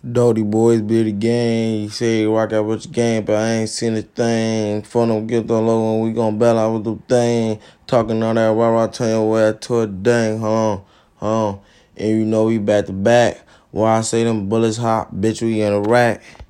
Doty boys be the gang. He say rock out with your gang, but I ain't seen a thing. Phone them get the low and we gon' battle out with the thing. Talking all that rah rah turn your way to a dang, huh? Huh? And you know we back to back. Why I say them bullets hot, bitch, we in a rack.